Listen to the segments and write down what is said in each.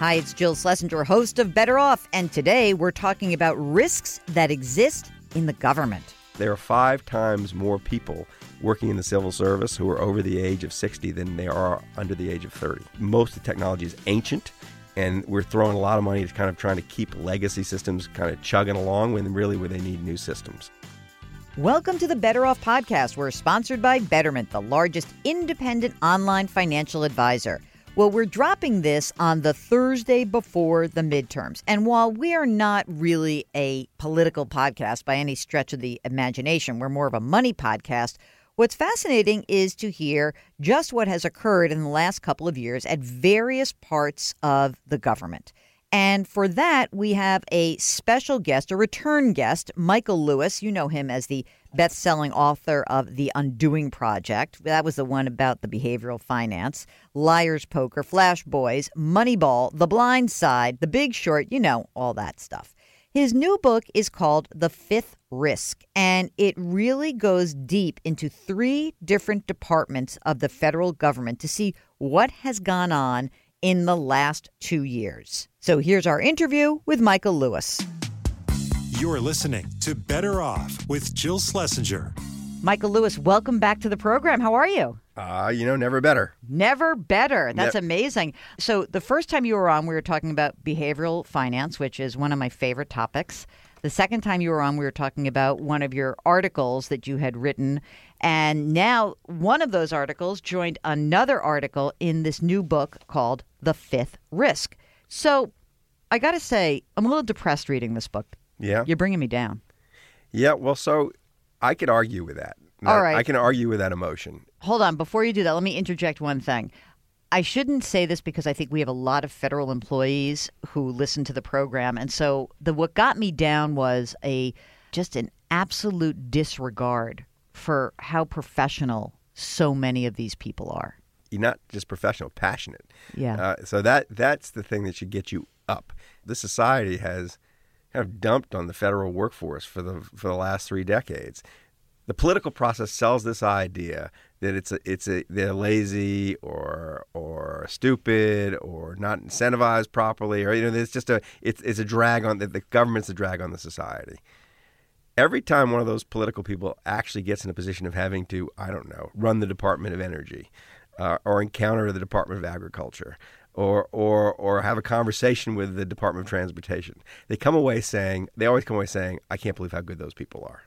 Hi, it's Jill Schlesinger, host of Better Off, and today we're talking about risks that exist in the government. There are five times more people working in the civil service who are over the age of 60 than there are under the age of 30. Most of the technology is ancient, and we're throwing a lot of money to kind of trying to keep legacy systems kind of chugging along when really where they need new systems. Welcome to the Better Off podcast. We're sponsored by Betterment, the largest independent online financial advisor. Well, we're dropping this on the Thursday before the midterms. And while we are not really a political podcast by any stretch of the imagination, we're more of a money podcast. What's fascinating is to hear just what has occurred in the last couple of years at various parts of the government. And for that, we have a special guest, a return guest, Michael Lewis. You know him as the best selling author of The Undoing Project. That was the one about the behavioral finance, Liar's Poker, Flash Boys, Moneyball, The Blind Side, The Big Short, you know, all that stuff. His new book is called The Fifth Risk, and it really goes deep into three different departments of the federal government to see what has gone on in the last two years. So here's our interview with Michael Lewis. You're listening to Better Off with Jill Schlesinger. Michael Lewis, welcome back to the program. How are you? Uh, you know, never better. Never better. That's Yep. amazing. So, the first time you were on, we were talking about behavioral finance, which is one of my favorite topics. The second time you were on, we were talking about one of your articles that you had written. And now, one of those articles joined another article in this new book called The Fifth Risk. So, I got to say, I'm a little depressed reading this book. Yeah. You're bringing me down. Yeah, well, so I could argue with that. All right. I can argue with that emotion. Hold on. Before you do that, let me interject one thing. I shouldn't say this because I think we have a lot of federal employees who listen to the program, and so the what got me down was a just an absolute disregard for how professional so many of these people are. You're not just professional, passionate. Yeah. Uh, so that that's the thing that should get you up. The society has kind of dumped on the federal workforce for the for the last three decades. The political process sells this idea that it's a it's a they're lazy or or stupid or not incentivized properly or you know it's just a it's it's a drag on the, the government's a drag on the society. Every time one of those political people actually gets in a position of having to I don't know run the Department of Energy uh, or encounter the Department of Agriculture or, or, or have a conversation with the Department of Transportation. They come away saying, they always come away saying, I can't believe how good those people are.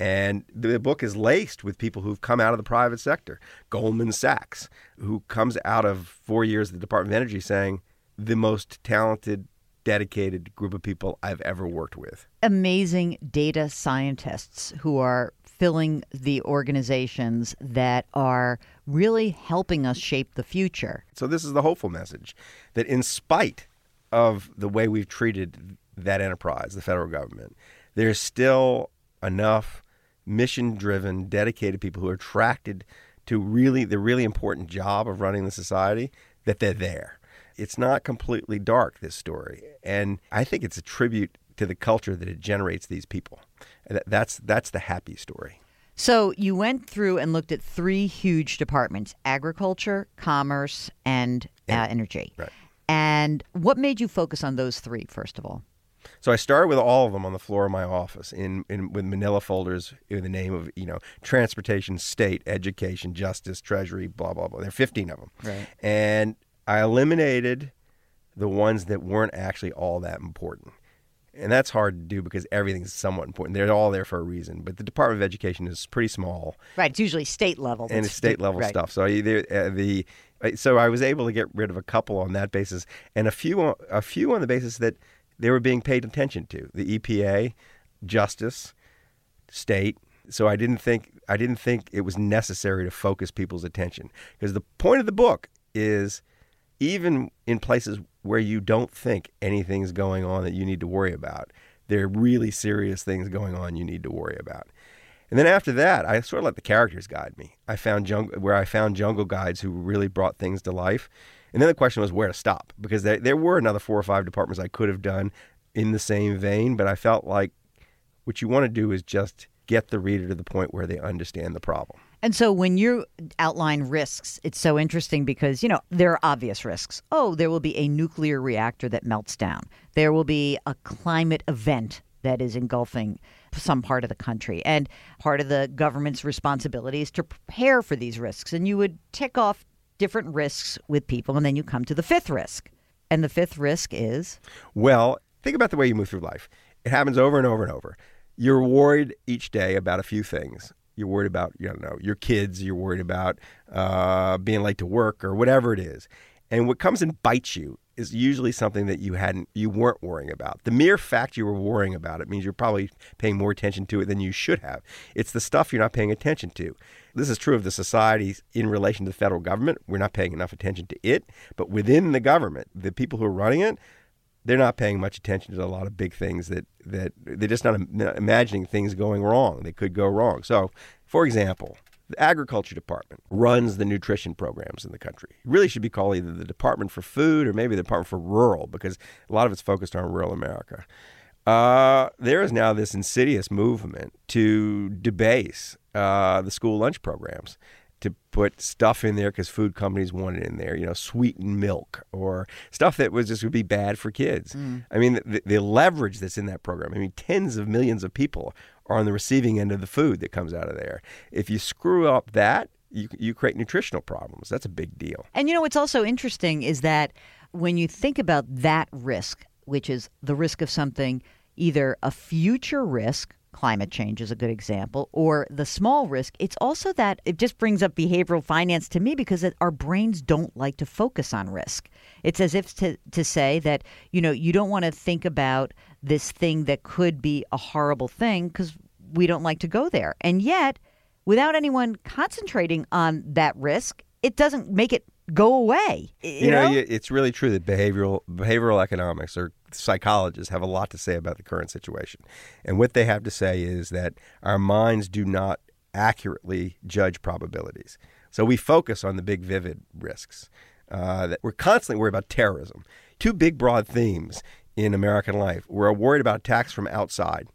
And the book is laced with people who've come out of the private sector. Goldman Sachs, who comes out of four years at the Department of Energy saying, the most talented, dedicated group of people I've ever worked with. Amazing data scientists who are filling the organizations that are really helping us shape the future. So this is the hopeful message that in spite of the way we've treated that enterprise, the federal government, there's still enough mission-driven, dedicated people who are attracted to really the really important job of running the society that they're there. It's not completely dark this story, and I think it's a tribute to the culture that it generates these people. That's that's the happy story. So you went through and looked at three huge departments agriculture, commerce, and uh, energy. Right. And what made you focus on those three, first of all? So I started with all of them on the floor of my office in, in with manila folders in the name of, you know, transportation, state, education, justice, treasury, blah, blah, blah. There are 15 of them. Right. And I eliminated the ones that weren't actually all that important. And that's hard to do because everything's somewhat important. They're all there for a reason. But the Department of Education is pretty small Right. It's usually state level. and it's state level right. stuff. So either uh, the so I was able to get rid of a couple on that basis, and a few on- a few on the basis that they were being paid attention to. The EPA, justice, state. So I didn't think I didn't think it was necessary to focus people's attention because the point of the book is even in places where you don't think anything's going on that you need to worry about, there are really serious things going on you need to worry about. And then after that, I sort of let the characters guide me. I found jungle, where I found jungle guides who really brought things to life. And then the question was where to stop because there, there were another four or five departments I could have done in the same vein, but I felt like what you want to do is just get the reader to the point where they understand the problem. And so when you outline risks, it's so interesting because, you know, there are obvious risks. Oh, there will be a nuclear reactor that melts down. There will be a climate event that is engulfing some part of the country. And part of the government's responsibility is to prepare for these risks. And you would tick off different risks with people, and then you come to the fifth risk. And the fifth risk is Well, think about the way you move through life. It happens over and over and over. You're worried each day about a few things. You're worried about, you don't know, your kids. You're worried about uh, being late to work or whatever it is. And what comes and bites you is usually something that you hadn't, you weren't worrying about. The mere fact you were worrying about it means you're probably paying more attention to it than you should have. It's the stuff you're not paying attention to. This is true of the society in relation to the federal government. We're not paying enough attention to it. But within the government, the people who are running it, they're not paying much attention to a lot of big things that, that they're just not imagining things going wrong. They could go wrong. So, for example, the agriculture department runs the nutrition programs in the country. It really should be called either the Department for Food or maybe the Department for Rural because a lot of it's focused on rural America. Uh, there is now this insidious movement to debase uh, the school lunch programs, to put stuff in there because food companies want it in there, you know, sweetened milk or stuff that was just would be bad for kids. Mm. I mean, the, the leverage that's in that program. I mean, tens of millions of people are on the receiving end of the food that comes out of there. If you screw up that, you, you create nutritional problems. That's a big deal. And you know what's also interesting is that when you think about that risk, which is the risk of something, either a future risk, climate change is a good example, or the small risk, it's also that it just brings up behavioral finance to me because it, our brains don't like to focus on risk. It's as if to, to say that, you know, you don't want to think about this thing that could be a horrible thing because we don't like to go there. And yet, without anyone concentrating on that risk, it doesn't make it go away. You, You, know, you- it's really true that behavioral behavioral economics or psychologists have a lot to say about the current situation. And what they have to say is that our minds do not accurately judge probabilities. So we focus on the big, vivid risks. Uh, that we're constantly worried about terrorism. Two big, broad themes in American life. We're worried about attacks from outside,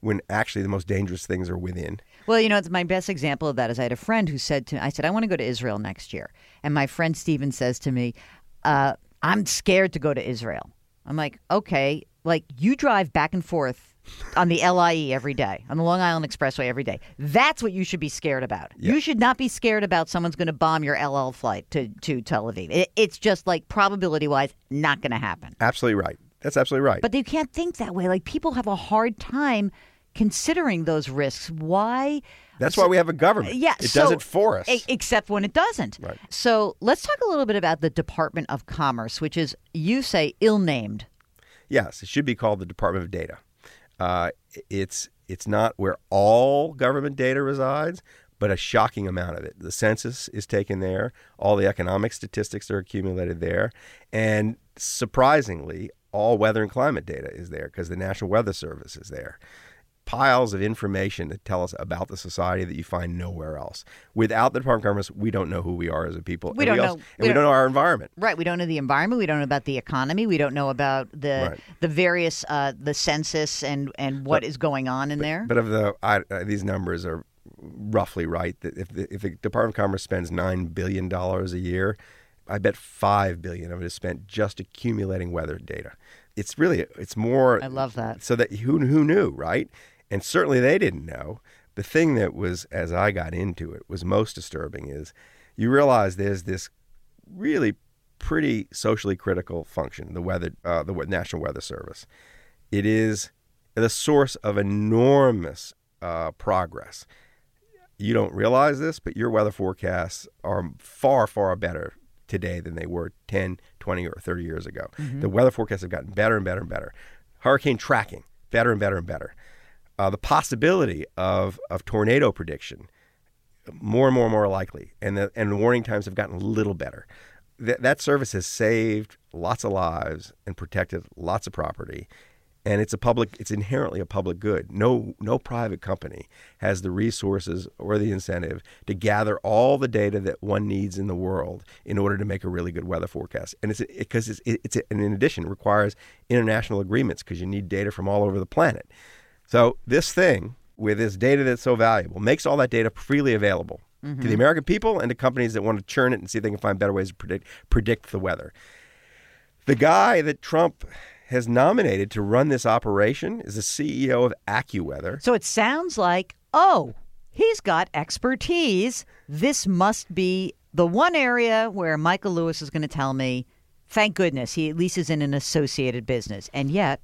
when actually the most dangerous things are within. Well, you know, it's my best example of that is I had a friend who said to me, I said, I want to go to Israel next year. And my friend Steven says to me, uh, I'm scared to go to Israel. I'm like, okay, like you drive back and forth on the LIE every day, on the Long Island Expressway every day. That's what you should be scared about. You should not be scared about someone's going to bomb your El Al flight to, to Tel Aviv. It, it's just like probability wise, not going to happen. Absolutely right. That's absolutely right. But you can't think that way. Like people have a hard time considering those risks. Why? That's why we have a government. Yeah, it so- does it for us. Except when it doesn't. Right. So let's talk a little bit about the Department of Commerce, which is, you say, ill named. Yes, it should be called the Department of Data. Uh, it's it's not where all government data resides, but a shocking amount of it. The census is taken there. All the economic statistics are accumulated there, and surprisingly, all weather and climate data is there because the National Weather Service is there. Piles of information that tell us about the society that you find nowhere else. Without the Department of Commerce, we don't know who we are as a people. We and don't also- know- and we we don't know our environment. Right. We don't know the environment. We don't know about the economy. We don't know about the Right. the various uh, the census and and what is going on in there. But of the I, uh, these numbers are roughly right. That if the, if the Department of Commerce spends nine billion dollars a year, I bet five billion of it is spent just accumulating weather data. It's really it's more. I love that. So that who who knew, right? And certainly they didn't know. The thing that was, as I got into it, was most disturbing is you realize there's this really pretty socially critical function, the weather, uh, the National Weather Service. It is the source of enormous uh, progress. You don't realize this, but your weather forecasts are far, far better today than they were 10, 20, or 30 years ago. The weather forecasts have gotten better and better and better. Hurricane tracking, better and better and better. Uh, the possibility of, of tornado prediction, more and more and more likely. And the, and the warning times have gotten a little better. That, that service has saved lots of lives and protected lots of property and it's a public it's inherently a public good no no private company has the resources or the incentive to gather all the data that one needs in the world in order to make a really good weather forecast and it's because it's, it's and in addition requires international agreements because you need data from all over the planet so this thing with this data that's so valuable makes all that data freely available to the mm-hmm. American people and to companies that want to churn it and see if they can find better ways to predict predict the weather. The guy that Trump has nominated to run this operation is the CEO of AccuWeather. So it sounds like, oh, he's got expertise. This must be the one area where Michael Lewis is going to tell me, thank goodness he at least is in an associated business. And yet,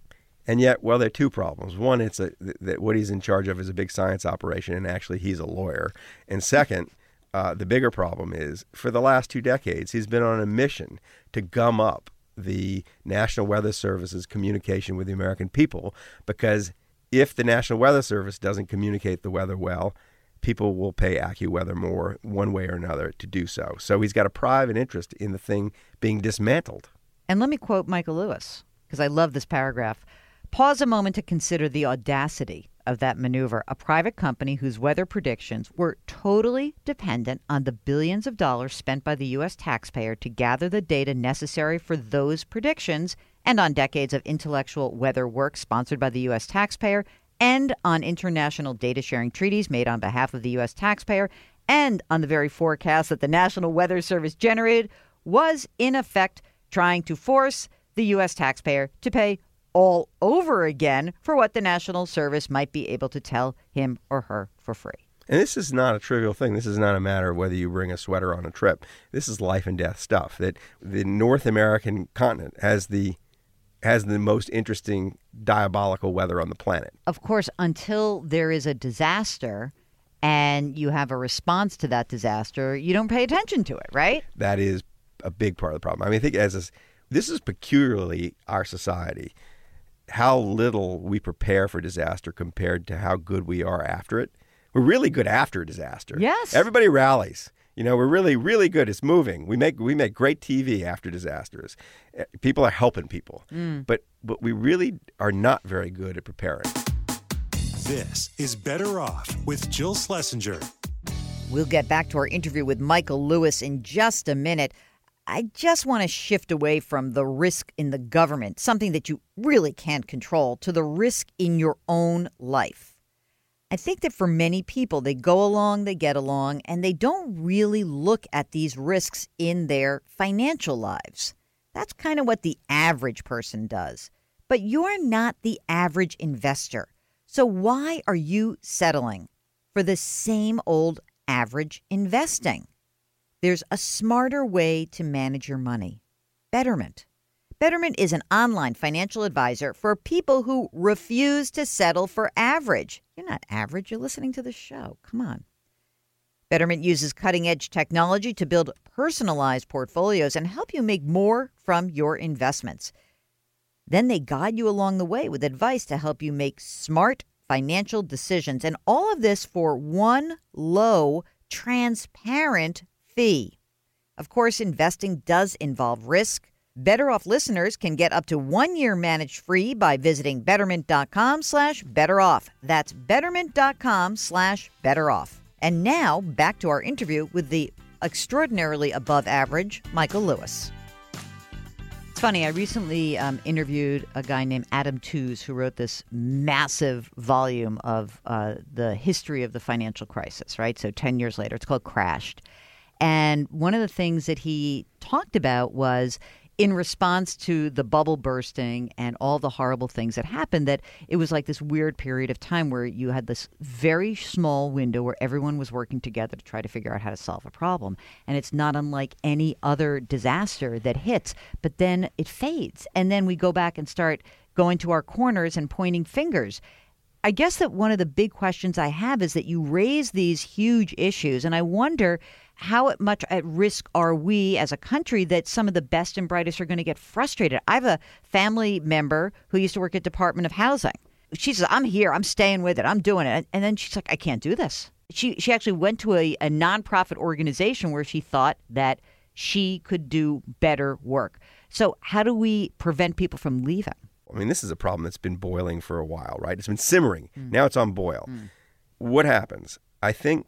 And yet, well, there are two problems. One, it's a, that what he's in charge of is a big science operation, and actually he's a lawyer. And second, uh, the bigger problem is for the last two decades, he's been on a mission to gum up the National Weather Service's communication with the American people because if the National Weather Service doesn't communicate the weather well, people will pay AccuWeather more one way or another to do so. So he's got a private interest in the thing being dismantled. and let me quote Michael Lewis, because I love this paragraph. Pause a moment to consider the audacity of that maneuver. A private company whose weather predictions were totally dependent on the billions of dollars spent by the U.S. taxpayer to gather the data necessary for those predictions, and on decades of intellectual weather work sponsored by the U.S. taxpayer, and on international data sharing treaties made on behalf of the U.S. taxpayer, and on the very forecast that the National Weather Service generated, was in effect trying to force the U.S. taxpayer to pay all over again for what the National Service might be able to tell him or her for free. And this is not a trivial thing. This is not a matter of whether you bring a sweater on a trip. This is life and death stuff. That the North American continent has the has the most interesting diabolical weather on the planet. Of course, until there is a disaster and you have a response to that disaster, you don't pay attention to it, right? That is a big part of the problem. I mean, I think as a, this is peculiarly our society. How little we prepare for disaster compared to how good we are after it. We're really good after a disaster. Yes. Everybody rallies. You know, we're really, really good. It's moving. We make we make great TV after disasters. Eh, People are helping people, but but we really are not very good at preparing. This is Better Off with Jill Schlesinger. We'll get back to our interview with Michael Lewis in just a minute. I just want to shift away from the risk in the government, something that you really can't control, to the risk in your own life. I think that for many people, they go along, they get along, and they don't really look at these risks in their financial lives. That's kind of what the average person does. But you're not the average investor. So why are you settling for the same old average investing? There's a smarter way to manage your money Betterment. Betterment is an online financial advisor for people who refuse to settle for average. You're not average, you're listening to the show. Come on. Betterment uses cutting edge technology to build personalized portfolios and help you make more from your investments. Then they guide you along the way with advice to help you make smart financial decisions. And all of this for one low, transparent fee. Of course, investing does involve risk. Better Off listeners can get up to one year managed free by visiting betterment.com slash better off. That's betterment.com slash better off. And now back to our interview with the extraordinarily above average Michael Lewis. It's funny. I recently um, interviewed a guy named Adam Tooze who wrote this massive volume of uh, the history of the financial crisis. Right, so ten years later, it's called Crashed. And one of the things that he talked about was in response to the bubble bursting and all the horrible things that happened, that it was like this weird period of time where you had this very small window where everyone was working together to try to figure out how to solve a problem. And it's not unlike any other disaster that hits, but then it fades. And then we go back and start going to our corners and pointing fingers. I guess that one of the big questions I have is that you raise these huge issues, and I wonder how much at risk are we as a country that some of the best and brightest are going to get frustrated. I have a family member who used to work at Department of Housing. She says, "I'm here. I'm staying with it. I'm doing it," and then she's like, "I can't do this." She she actually went to a, a nonprofit organization where she thought that she could do better work. So how do we prevent people from leaving? I mean, this is a problem that's been boiling for a while, right? It's been simmering. Mm. Now it's on boil. Mm. What happens? I think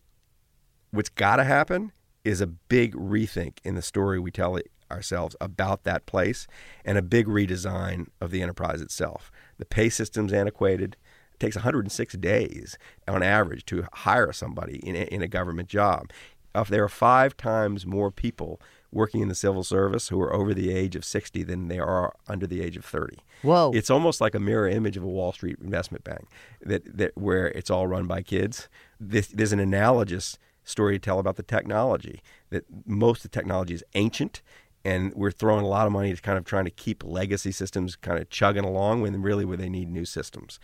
what's got to happen is a big rethink in the story we tell ourselves about that place and a big redesign of the enterprise itself. The pay system's antiquated. It takes 106 days on average to hire somebody in a, in a government job. uh, there are five times more people working in the civil service who are over the age of 60 than there are under the age of 30. Whoa. It's almost like a mirror image of a Wall Street investment bank that, that where it's all run by kids. This, there's an analogous story to tell about the technology that most of the technology is ancient and we're throwing a lot of money to kind of trying to keep legacy systems kind of chugging along when really where they need new systems.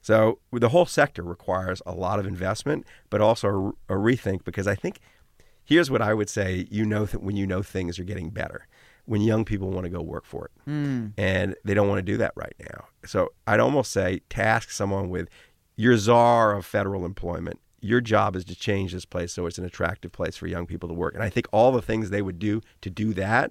So the whole sector requires a lot of investment, but also a, a rethink because I think here's what I would say: you know that when you know things are getting better, when young people want to go work for it, Mm. and they don't want to do that right now. So I'd almost say task someone with your czar of federal employment. Your job is to change this place so it's an attractive place for young people to work. And I think all the things they would do to do that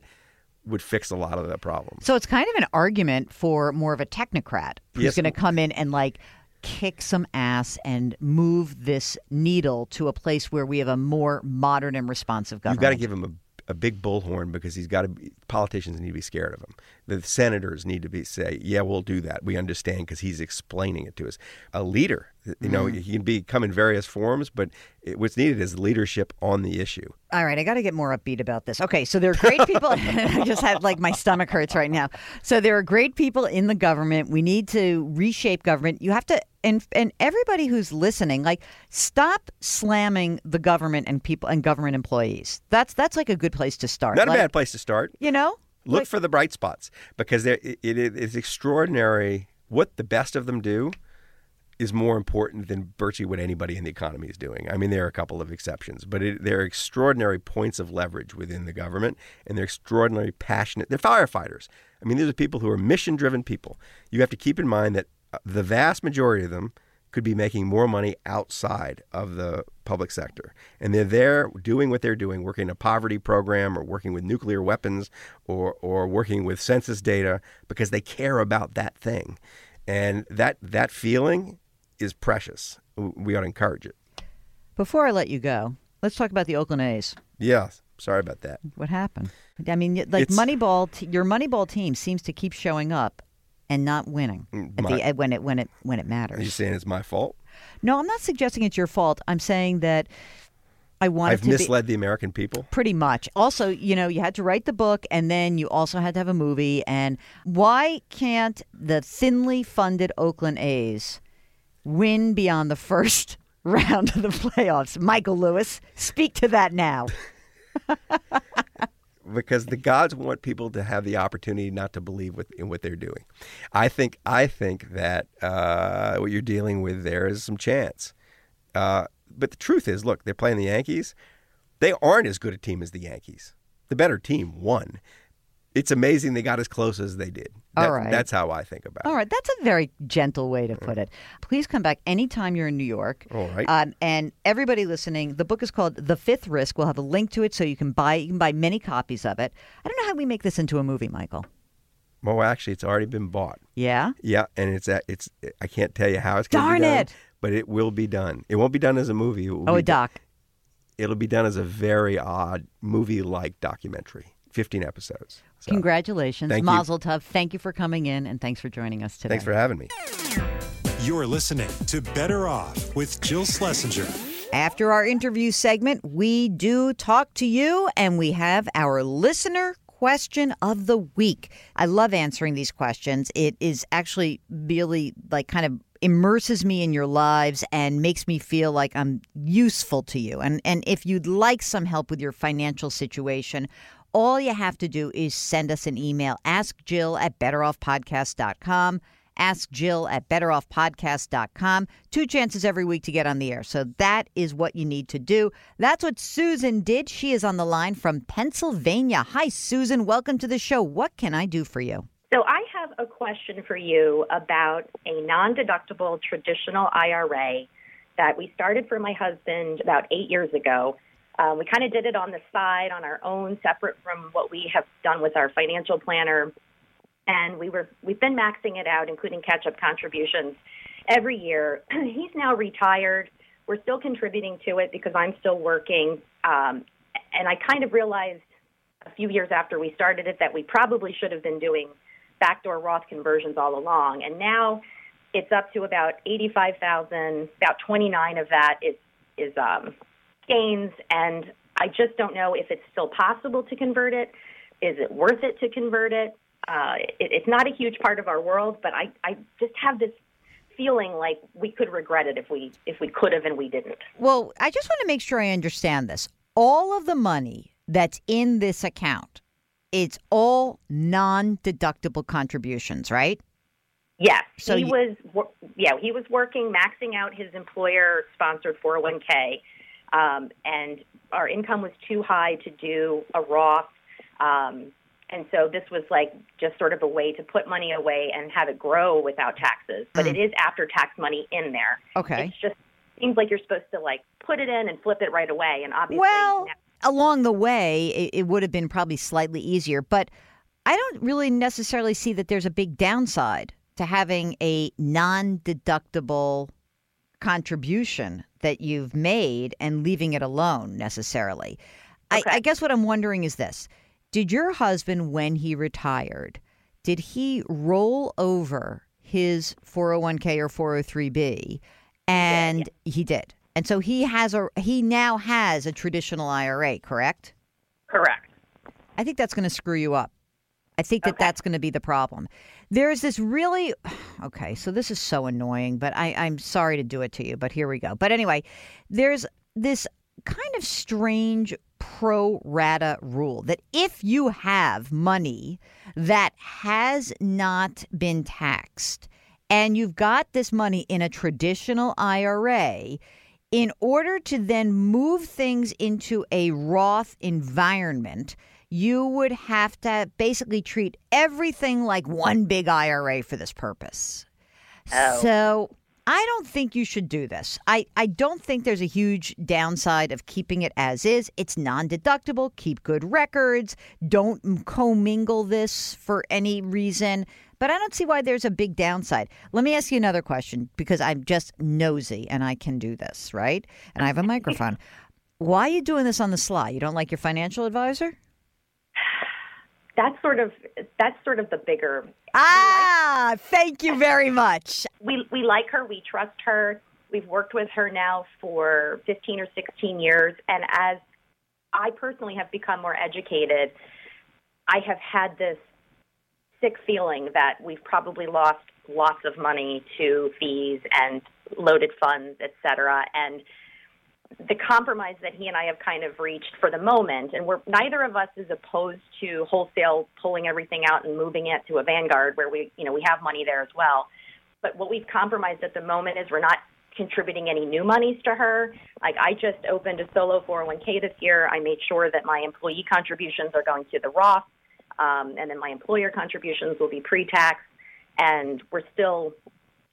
would fix a lot of that problem. So it's kind of an argument for more of a technocrat who's Yes. going to come in and like kick some ass and move this needle to a place where we have a more modern and responsive government. You've got to give him a, a big bullhorn because he's got to. Be, politicians need to be scared of him. The senators need to be say, "Yeah, we'll do that. We understand," because he's explaining it to us. A leader, you know, Mm. he can be come in various forms, but it, what's needed is leadership on the issue. All right, I got to get more upbeat about this. Okay, so there are great people. I just had like my stomach hurts right now. So there are great people in the government. We need to reshape government. You have to, and and everybody who's listening, like stop slamming the government and people and government employees. That's that's like a good place to start. Not Like, a bad place to start. You know, Look Like- for the bright spots because it, it is extraordinary what the best of them do is more important than virtually what anybody in the economy is doing. I mean, there are a couple of exceptions, but it, there are extraordinary points of leverage within the government, and they're extraordinarily passionate. They're firefighters. I mean, these are people who are mission-driven people. You have to keep in mind that uh, the vast majority of them could be making more money outside of the public sector. And they're there doing what they're doing, working a poverty program or working with nuclear weapons or, or working with census data because they care about that thing. And that, that feeling is precious. We ought to encourage it. before I let you go, let's talk about the Oakland A's. Yeah, sorry about that. What happened? I mean, like It's- Moneyball, your Moneyball team seems to keep showing up and not winning mm, at My- the when it when it when it Are you saying it's my fault? No, I'm not suggesting it's your fault. I'm saying that I wanted I've to be misled the American people. pretty much. Also, you know, you had to write the book and then you also had to have a movie. And why can't the thinly funded Oakland A's win beyond the first round of the playoffs? Michael Lewis, speak to that now. because the gods want people to have the opportunity not to believe with, in what they're doing. I think I think that uh, what you're dealing with there is some chance. Uh, but the truth is, look, they're playing the Yankees. They aren't as good a team as the Yankees. The better team won. It's amazing they got as close as they did. All That- right. That's how I think about it. All right. that's a very gentle way to put it. Please come back anytime you're in New York. All right. Um, and everybody listening, the book is called The Fifth Risk. We'll have a link to it so you can buy you can buy many copies of it. I don't know how we make this into a movie, Michael. Well, actually, it's already been bought. Yeah. Yeah, and it's at, it's. I can't tell you how it's going to be done, it. but it will be done. It won't be done as a movie. It will Oh, a doc. it'll be done as a very odd movie-like documentary. 15 episodes. So, Congratulations, Thank you. Mazel Tov. Thank you for coming in, and thanks for joining us today. thanks for having me. You're listening to Better Off with Jill Schlesinger. After our interview segment, we do talk to you, and we have our listener question of the week. I love answering these questions. It is actually really like kind of immerses me in your lives and makes me feel like I'm useful to you. And and if you'd like some help with your financial situation, all you have to do is send us an email. Ask Jill at betteroffpodcast.com. Ask Jill at betteroffpodcast.com. Two chances every week to get on the air. So that is what you need to do. That's what Susan did. She is on the line from Pennsylvania. Hi, Susan. Welcome to the show. What can I do for you? So I have a question for you about a non-deductible traditional IRA that we started for my husband about eight years ago. Um, we kind of did it on the side, on our own, separate from what we have done with our financial planner, and we were we've been maxing it out, including catch-up contributions every year. He's now retired. We're still contributing to it because I'm still working, um, and I kind of realized a few years after we started it that we probably should have been doing backdoor Roth conversions all along. And now it's up to about 85,000, about 29 of that is is um gains and I just don't know if it's still possible to convert it. Is it worth it to convert it? Uh, it it's not a huge part of our world, but I, I just have this feeling like we could regret it if we if we could have and we didn't. Well, I just want to make sure I understand this. All of the money that's in this account, it's all non-deductible contributions, right? Yes, So he you- was. Yeah, he was working, maxing out his employer-sponsored 401k, um, and our income was too high to do a Roth, um, and so this was like just sort of a way to put money away and have it grow without taxes. But it is after-tax money in there. Okay. It just seems like you're supposed to like put it in and flip it right away, and obviously, Well, along the way, it, it would have been probably slightly easier, but I don't really necessarily see that there's a big downside to having a non-deductible contribution that you've made and leaving it alone necessarily. I, Okay. I guess what I'm wondering is this: Did your husband, when he retired, did he roll over his 401k or 403b? And he did. And so he has a he now has a traditional IRA, correct? correct. I think that's going to screw you up. I think that Okay. that's going to be the problem. There's this really okay. So this is so annoying, but I, I'm sorry to do it to you. But here we go. But anyway, there's this kind of strange pro rata rule that if you have money that has not been taxed and you've got this money in a traditional IRA, in order to then move things into a Roth environment, you would have to basically treat everything like one big IRA for this purpose. Oh. So I don't think you should do this. I, I don't think there's a huge downside of keeping it as is. It's non deductible. Keep good records. Don't commingle this for any reason. But I don't see why there's a big downside. Let me ask you another question because I'm just nosy and I can do this, right? And I have a microphone. Why are you doing this on the sly? You don't like your financial advisor? That's sort of that's sort of the bigger Ah, thank you very much. we we like her. We trust her. We've worked with her now for 15 or 16 years, and as I personally have become more educated, I have had this sick feeling that we've probably lost lots of money to fees and loaded funds, et cetera, and the compromise that he and I have kind of reached for the moment, and we're neither of us is opposed to wholesale pulling everything out and moving it to a Vanguard where we, you know, we have money there as well. But what we've compromised at the moment is we're not contributing any new monies to her. Like I just opened a solo 401k this year. I made sure that my employee contributions are going to the Roth, um, and then my employer contributions will be pre-tax. And we're still,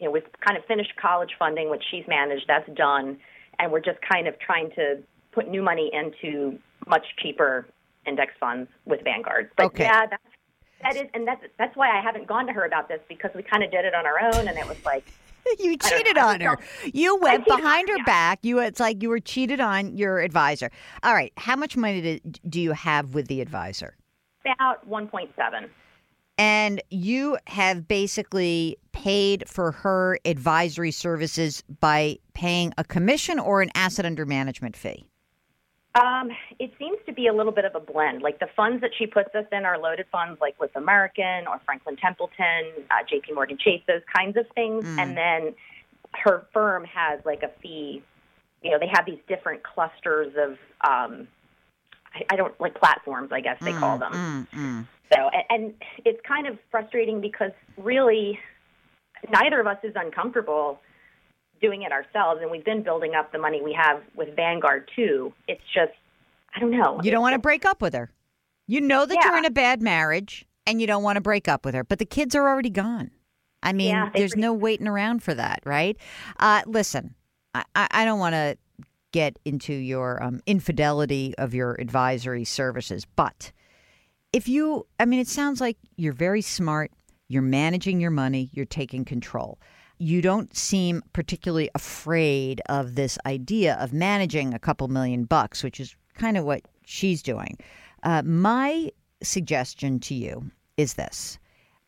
you know, we've kind of finished college funding, which she's managed. That's done and we're just kind of trying to put new money into much cheaper index funds with Vanguard. But Okay. yeah, that's that is, and that's that's why I haven't gone to her about this because we kind of did it on our own, and it was like, You cheated know. On her. You went behind her, yeah. back. You it's like you were cheated on your advisor. All right, how much money do you have with the advisor? about 1.7. And you have basically paid for her advisory services by paying a commission or an asset under management fee. Um, it seems to be a little bit of a blend. Like the funds that she puts us in are loaded funds, like with American or Franklin Templeton, uh, J.P. Morgan Chase, those kinds of things. And then her firm has like a fee. You know, they have these different clusters of, um, I, I don't like platforms, I guess they call them. Mm, mm. So, and, and it's kind of frustrating because really, neither of us is uncomfortable doing it ourselves, and we've been building up the money we have with Vanguard too. It's just, I don't know. You don't want to break up with her. You know that you're in a bad marriage and you don't want to break up with her, but the kids are already gone. I mean, Yeah, there's pretty- no waiting around for that, right? Uh, listen, I, I I don't want to get into your um, infidelity of your advisory services, but if you, I mean, it sounds like you're very smart. You're managing your money. You're taking control. You don't seem particularly afraid of this idea of managing a couple million bucks, which is kind of what she's doing. Uh, my suggestion to you is this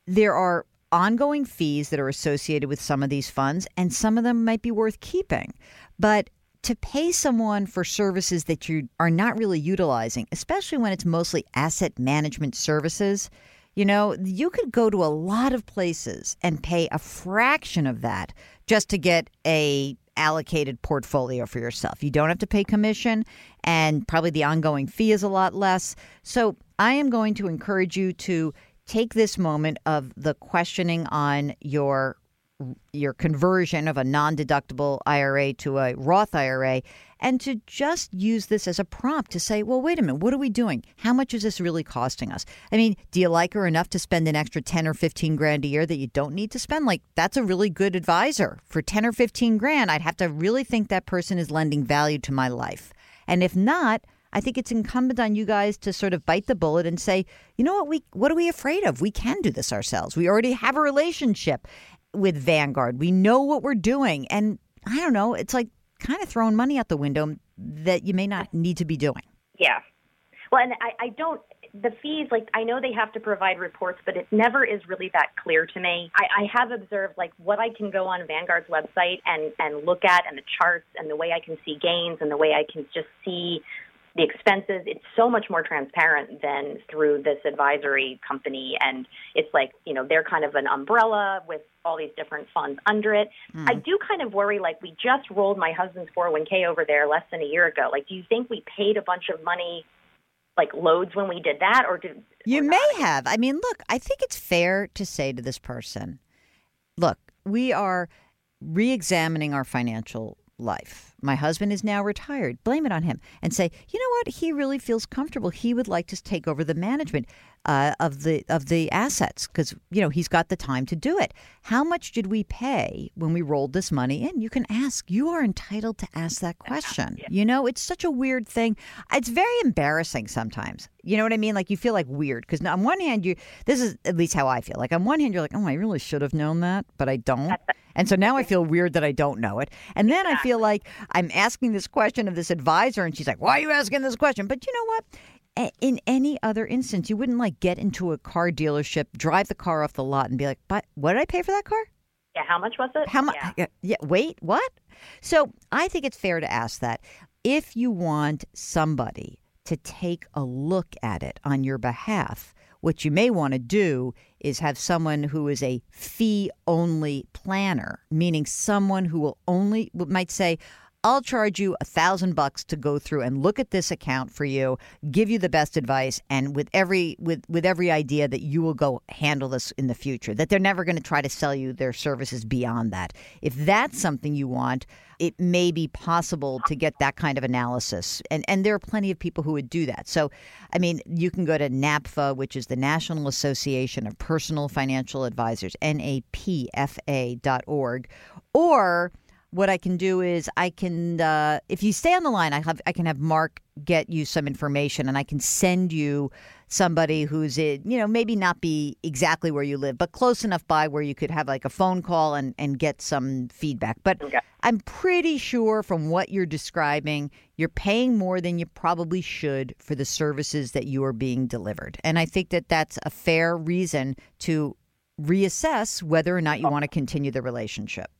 there are ongoing fees that are associated with some of these funds, and some of them might be worth keeping. But to pay someone for services that you are not really utilizing, especially when it's mostly asset management services, you know, you could go to a lot of places and pay a fraction of that just to get a allocated portfolio for yourself. You don't have to pay commission and probably the ongoing fee is a lot less. So, I am going to encourage you to take this moment of the questioning on your your conversion of a non-deductible IRA to a Roth IRA and to just use this as a prompt to say, well, wait a minute, what are we doing? How much is this really costing us? I mean, do you like her enough to spend an extra 10 or 15 grand a year that you don't need to spend? Like, that's a really good advisor. For 10 or 15 grand, I'd have to really think that person is lending value to my life. And if not, I think it's incumbent on you guys to sort of bite the bullet and say, you know what, we what are we afraid of? We can do this ourselves. We already have a relationship with Vanguard. We know what we're doing. And I don't know, it's like kind of throwing money out the window that you may not need to be doing. Yeah. Well, and I, I don't, the fees, like, I know they have to provide reports, but it never is really that clear to me. I, I have observed, like, what I can go on Vanguard's website and, and look at and the charts and the way I can see gains and the way I can just see the expenses. It's so much more transparent than through this advisory company. And it's like, you know, they're kind of an umbrella with all these different funds under it. Mm. I do kind of worry, like, we just rolled my husband's 401k over there less than a year ago. Like, do you think we paid a bunch of money? Like loads when we did that, or did you or may have? I mean, look, I think it's fair to say to this person, look, we are re-examining our financial life. My husband is now retired. Blame it on him and say, you know what? He really feels comfortable. He would like to take over the management uh, of the of the assets because you know he's got the time to do it. How much did we pay when we rolled this money in? You can ask. You are entitled to ask that question. Yeah. You know, it's such a weird thing. It's very embarrassing sometimes. You know what I mean? Like you feel like weird because on one hand, you this is at least how I feel. Like on one hand, you're like, oh, I really should have known that, but I don't. And so now I feel weird that I don't know it. And then I feel like I'm asking this question of this advisor, and she's like, Why are you asking this question? But you know what? In any other instance, you wouldn't like get into a car dealership, drive the car off the lot, and be like, But what did I pay for that car? Yeah, how much was it? How much? Yeah. yeah, wait, what? So I think it's fair to ask that. If you want somebody to take a look at it on your behalf, what you may want to do is have someone who is a fee only planner, meaning someone who will only might say, I'll charge you a thousand bucks to go through and look at this account for you, give you the best advice, and with every with with every idea that you will go handle this in the future. That they're never going to try to sell you their services beyond that. If that's something you want, it may be possible to get that kind of analysis, and and there are plenty of people who would do that. So, I mean, you can go to NAPFA, which is the National Association of Personal Financial Advisors, N-A-P-F-A dot org, or what I can do is I can, uh, if you stay on the line, I have I can have Mark get you some information, and I can send you somebody who's in, you know, maybe not be exactly where you live, but close enough by where you could have like a phone call and and get some feedback. But okay. I'm pretty sure from what you're describing, you're paying more than you probably should for the services that you are being delivered, and I think that that's a fair reason to reassess whether or not you want to continue the relationship.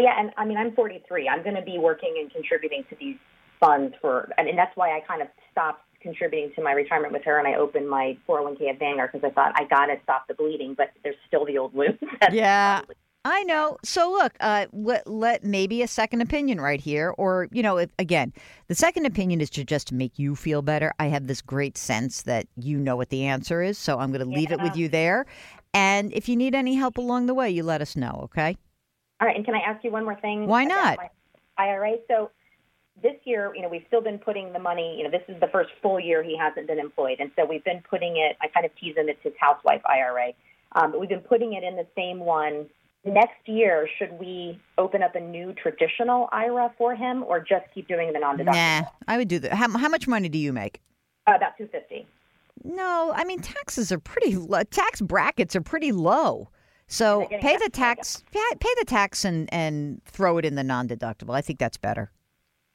Yeah, and I mean, I'm 43. I'm going to be working and contributing to these funds for, and, and that's why I kind of stopped contributing to my retirement with her and I opened my 401k at Vanguard because I thought I got to stop the bleeding, but there's still the old wounds. yeah. I know. So look, uh, let, let maybe a second opinion right here, or you know, if, again, the second opinion is to just make you feel better. I have this great sense that you know what the answer is, so I'm going to leave yeah. it with you there. And if you need any help along the way, you let us know. Okay. All right, and can I ask you one more thing? Why not? IRA. So this year, you know, we've still been putting the money. You know, this is the first full year he hasn't been employed, and so we've been putting it. I kind of tease him it's his housewife IRA, um, but we've been putting it in the same one. Next year, should we open up a new traditional IRA for him, or just keep doing the non-deductible? Nah, I would do that. How, how much money do you make? Uh, about two fifty. No, I mean taxes are pretty. low. Tax brackets are pretty low. So pay the tax, pay the tax, and and throw it in the non-deductible. I think that's better.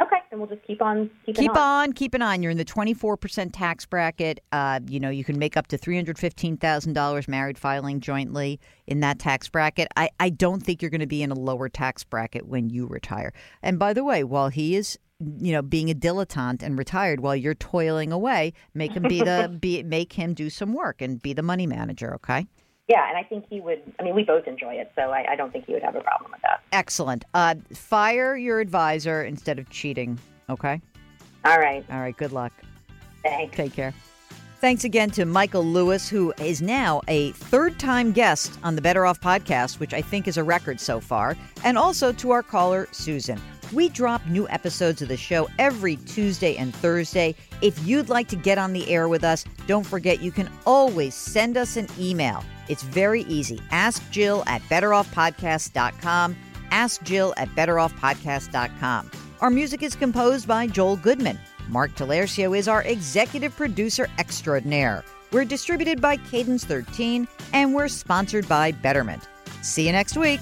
Okay, and we'll just keep on keeping Keep on. on keeping on. You're in the 24% tax bracket. Uh, you know, you can make up to $315,000 married filing jointly in that tax bracket. I, I don't think you're going to be in a lower tax bracket when you retire. And by the way, while he is you know being a dilettante and retired while you're toiling away make him be the be make him do some work and be the money manager okay Yeah, and I think he would. I mean, we both enjoy it, so I, I don't think he would have a problem with that. excellent uh, fire your advisor instead of cheating okay All right, all right good luck thanks. Take care. Thanks again to Michael Lewis, who is now a third time guest on the Better Off podcast, which I think is a record so far, and also to our caller, Susan. We drop new episodes of the show every Tuesday and Thursday. If you'd like to get on the air with us, don't forget you can always send us an email. It's very easy. Ask Jill at betteroffpodcast.com. Ask Jill at betteroffpodcast.com. Our music is composed by Joel Goodman. Mark Talercio is our executive producer extraordinaire. We're distributed by Cadence 13 and we're sponsored by Betterment. See you next week.